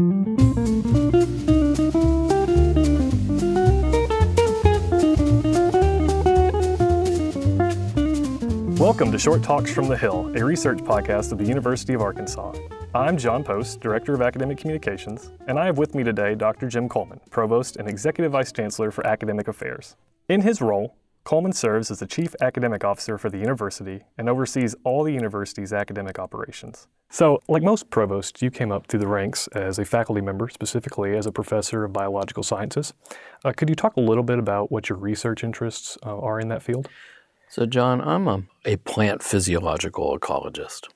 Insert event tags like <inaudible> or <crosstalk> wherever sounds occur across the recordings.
Welcome to Short Talks from the Hill, a research podcast of the University of Arkansas. I'm John Post, Director of Academic Communications, and I have with me today Dr. Jim Coleman, Provost and Executive Vice Chancellor for Academic Affairs. In his role, Coleman serves as the Chief Academic Officer for the university and oversees all the university's academic operations. So, like most provosts, you came up through the ranks as a faculty member, specifically as a professor of biological sciences. Uh, could you talk a little bit about what your research interests uh, are in that field? So, John, I'm a, a plant physiological ecologist.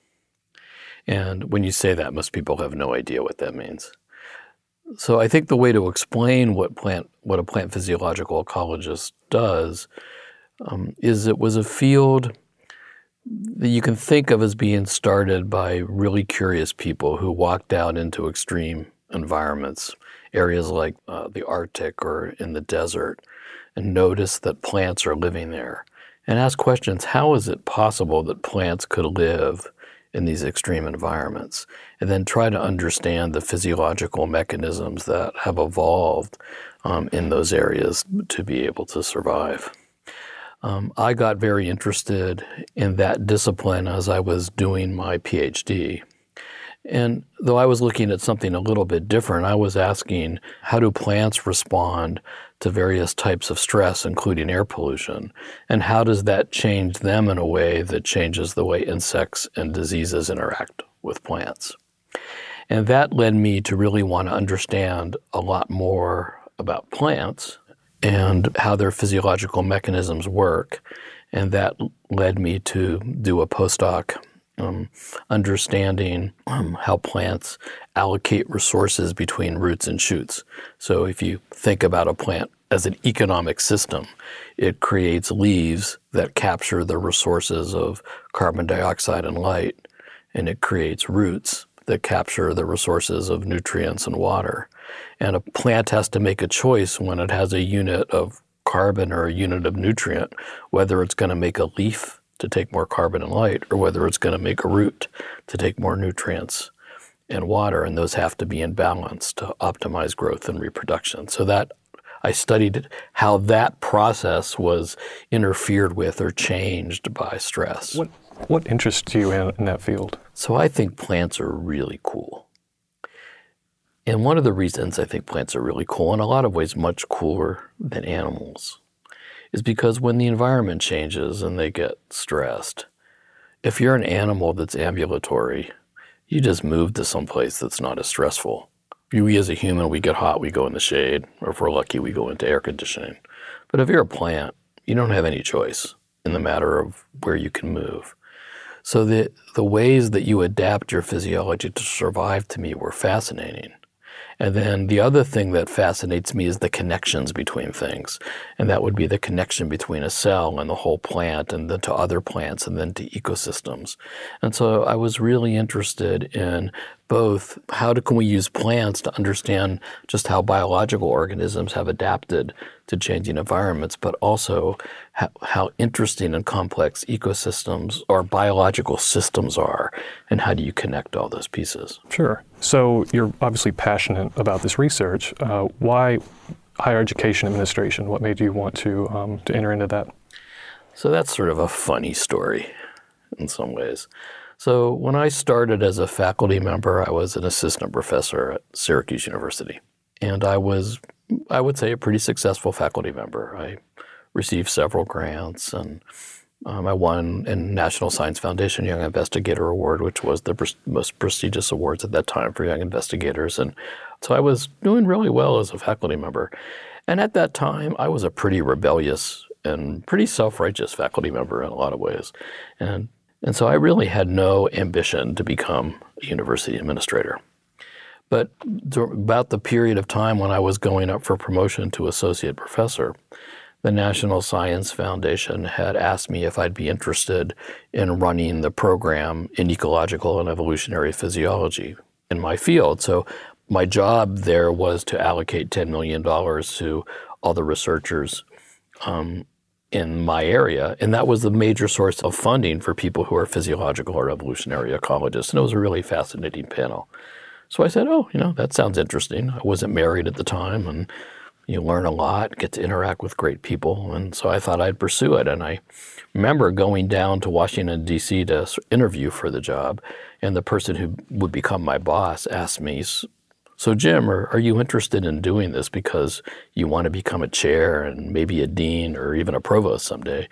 And when you say that, most people have no idea what that means. So I think the way to explain what plant what a plant physiological ecologist does um, is it was a field that you can think of as being started by really curious people who walked out into extreme environments, areas like uh, the Arctic or in the desert, and noticed that plants are living there, and asked questions: How is it possible that plants could live in these extreme environments, and then try to understand the physiological mechanisms that have evolved um, in those areas to be able to survive. Um, I got very interested in that discipline as I was doing my PhD. And though I was looking at something a little bit different, I was asking how do plants respond to various types of stress, including air pollution? And how does that change them in a way that changes the way insects and diseases interact with plants? And that led me to really want to understand a lot more about plants and how their physiological mechanisms work. And that led me to do a postdoc um, understanding um, how plants allocate resources between roots and shoots. So, if you think about a plant as an economic system, it creates leaves that capture the resources of carbon dioxide and light, and it creates roots that capture the resources of nutrients and water. And a plant has to make a choice when it has a unit of carbon or a unit of nutrient, whether it's going to make a leaf to take more carbon and light or whether it's going to make a root to take more nutrients and water. And those have to be in balance to optimize growth and reproduction. So that I studied how that process was interfered with or changed by stress. What, what interests you in, in that field? So I think plants are really cool. And one of the reasons I think plants are really cool, in a lot of ways much cooler than animals, is because when the environment changes and they get stressed, if you're an animal that's ambulatory, you just move to some place that's not as stressful. We as a human, we get hot, we go in the shade, or if we're lucky, we go into air conditioning. But if you're a plant, you don't have any choice in the matter of where you can move. So the the ways that you adapt your physiology to survive to me were fascinating. And then the other thing that fascinates me is the connections between things. And that would be the connection between a cell and the whole plant and then to other plants and then to ecosystems. And so I was really interested in both how do, can we use plants to understand just how biological organisms have adapted to changing environments, but also how, how, interesting and complex ecosystems or biological systems are, and how do you connect all those pieces? Sure. So you're obviously passionate about this research. Uh, why higher education administration? What made you want to um, to enter into that? So that's sort of a funny story, in some ways. So when I started as a faculty member, I was an assistant professor at Syracuse University. And I was, I would say, a pretty successful faculty member. I received several grants and um, I won a National Science Foundation Young Investigator Award, which was the pres- most prestigious awards at that time for young investigators. And so I was doing really well as a faculty member. And at that time, I was a pretty rebellious and pretty self righteous faculty member in a lot of ways. And and so I really had no ambition to become a university administrator. But about the period of time when I was going up for promotion to associate professor, the National Science Foundation had asked me if I'd be interested in running the program in ecological and evolutionary physiology in my field. So my job there was to allocate $10 million to all the researchers um, in my area. And that was the major source of funding for people who are physiological or evolutionary ecologists. And it was a really fascinating panel. So I said, oh, you know, that sounds interesting. I wasn't married at the time, and you learn a lot, get to interact with great people. And so I thought I'd pursue it. And I remember going down to Washington, D.C. to interview for the job. And the person who would become my boss asked me, So, Jim, are, are you interested in doing this because you want to become a chair and maybe a dean or even a provost someday?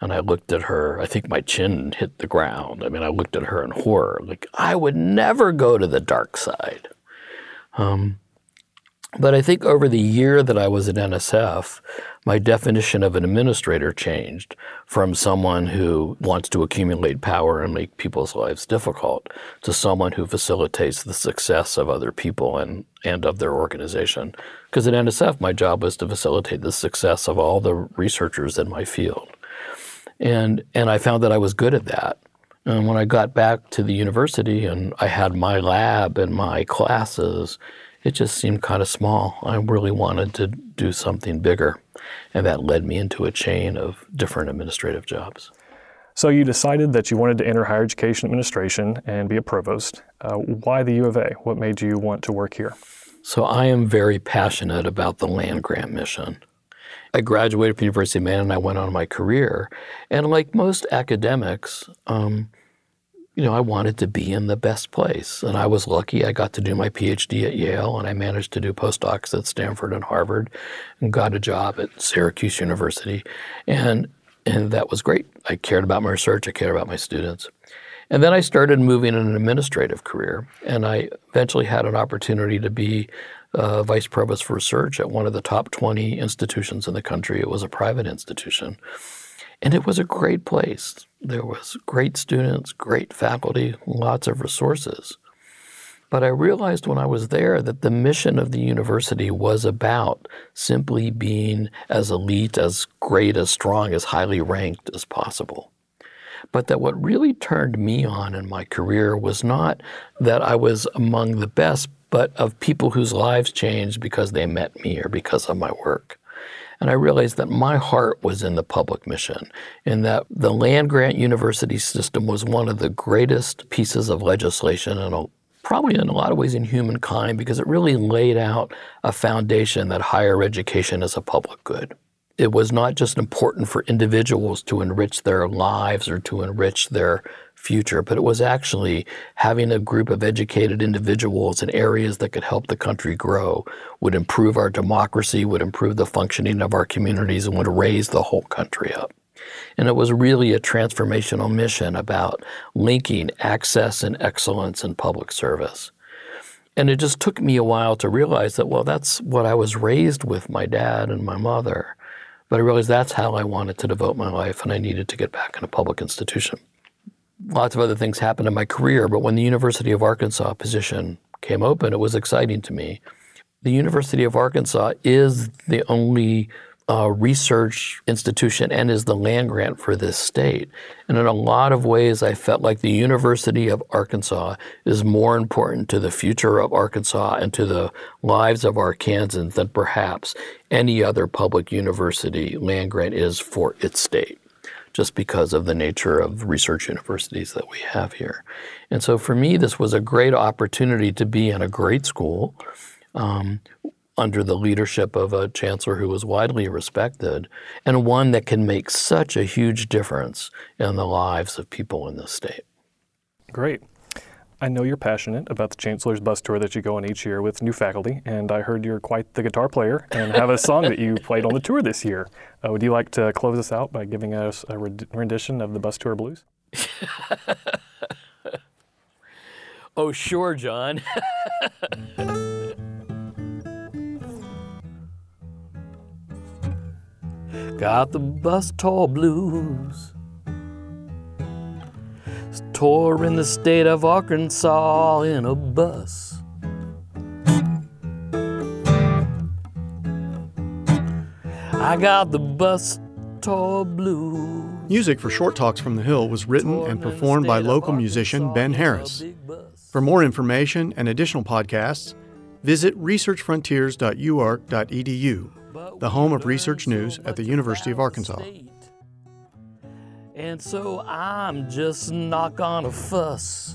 And I looked at her, I think my chin hit the ground. I mean, I looked at her in horror, like, I would never go to the dark side. Um, but I think over the year that I was at NSF, my definition of an administrator changed from someone who wants to accumulate power and make people's lives difficult to someone who facilitates the success of other people and, and of their organization. Because at NSF, my job was to facilitate the success of all the researchers in my field. And, and I found that I was good at that. And when I got back to the university and I had my lab and my classes, it just seemed kind of small. I really wanted to do something bigger. And that led me into a chain of different administrative jobs. So you decided that you wanted to enter higher education administration and be a provost. Uh, why the U of A? What made you want to work here? So I am very passionate about the land grant mission. I graduated from University of Maine and I went on my career. And like most academics, um, you know, I wanted to be in the best place. And I was lucky. I got to do my PhD at Yale and I managed to do postdocs at Stanford and Harvard and got a job at Syracuse University. And, and that was great. I cared about my research, I cared about my students. And then I started moving in an administrative career. And I eventually had an opportunity to be uh, vice provost for research at one of the top 20 institutions in the country. It was a private institution. And it was a great place. There was great students, great faculty, lots of resources. But I realized when I was there that the mission of the university was about simply being as elite, as great, as strong, as highly ranked as possible. But that what really turned me on in my career was not that I was among the best, but of people whose lives changed because they met me or because of my work. And I realized that my heart was in the public mission, and that the land grant university system was one of the greatest pieces of legislation and probably in a lot of ways in humankind because it really laid out a foundation that higher education is a public good. It was not just important for individuals to enrich their lives or to enrich their future, but it was actually having a group of educated individuals in areas that could help the country grow, would improve our democracy, would improve the functioning of our communities, and would raise the whole country up. And it was really a transformational mission about linking access and excellence in public service. And it just took me a while to realize that, well, that's what I was raised with my dad and my mother. But I realized that's how I wanted to devote my life, and I needed to get back in a public institution lots of other things happened in my career, but when the University of Arkansas position came open, it was exciting to me. The University of Arkansas is the only uh, research institution and is the land grant for this state. And in a lot of ways, I felt like the University of Arkansas is more important to the future of Arkansas and to the lives of Arkansans than perhaps any other public university land grant is for its state just because of the nature of research universities that we have here. And so for me, this was a great opportunity to be in a great school um, under the leadership of a chancellor who was widely respected and one that can make such a huge difference in the lives of people in this state. Great. I know you're passionate about the Chancellor's Bus Tour that you go on each year with new faculty, and I heard you're quite the guitar player and have a song that you <laughs> played on the tour this year. Uh, would you like to close us out by giving us a rendition of the Bus Tour Blues? <laughs> oh, sure, John. <laughs> Got the bus tour blues tour in the state of Arkansas in a bus. I got the bus tour blues. Music for Short Talks from the Hill was written and performed by local musician Ben Harris. For more information and additional podcasts, visit researchfrontiers.uark.edu, the home of research news at the University of Arkansas. And so I'm just not gonna fuss.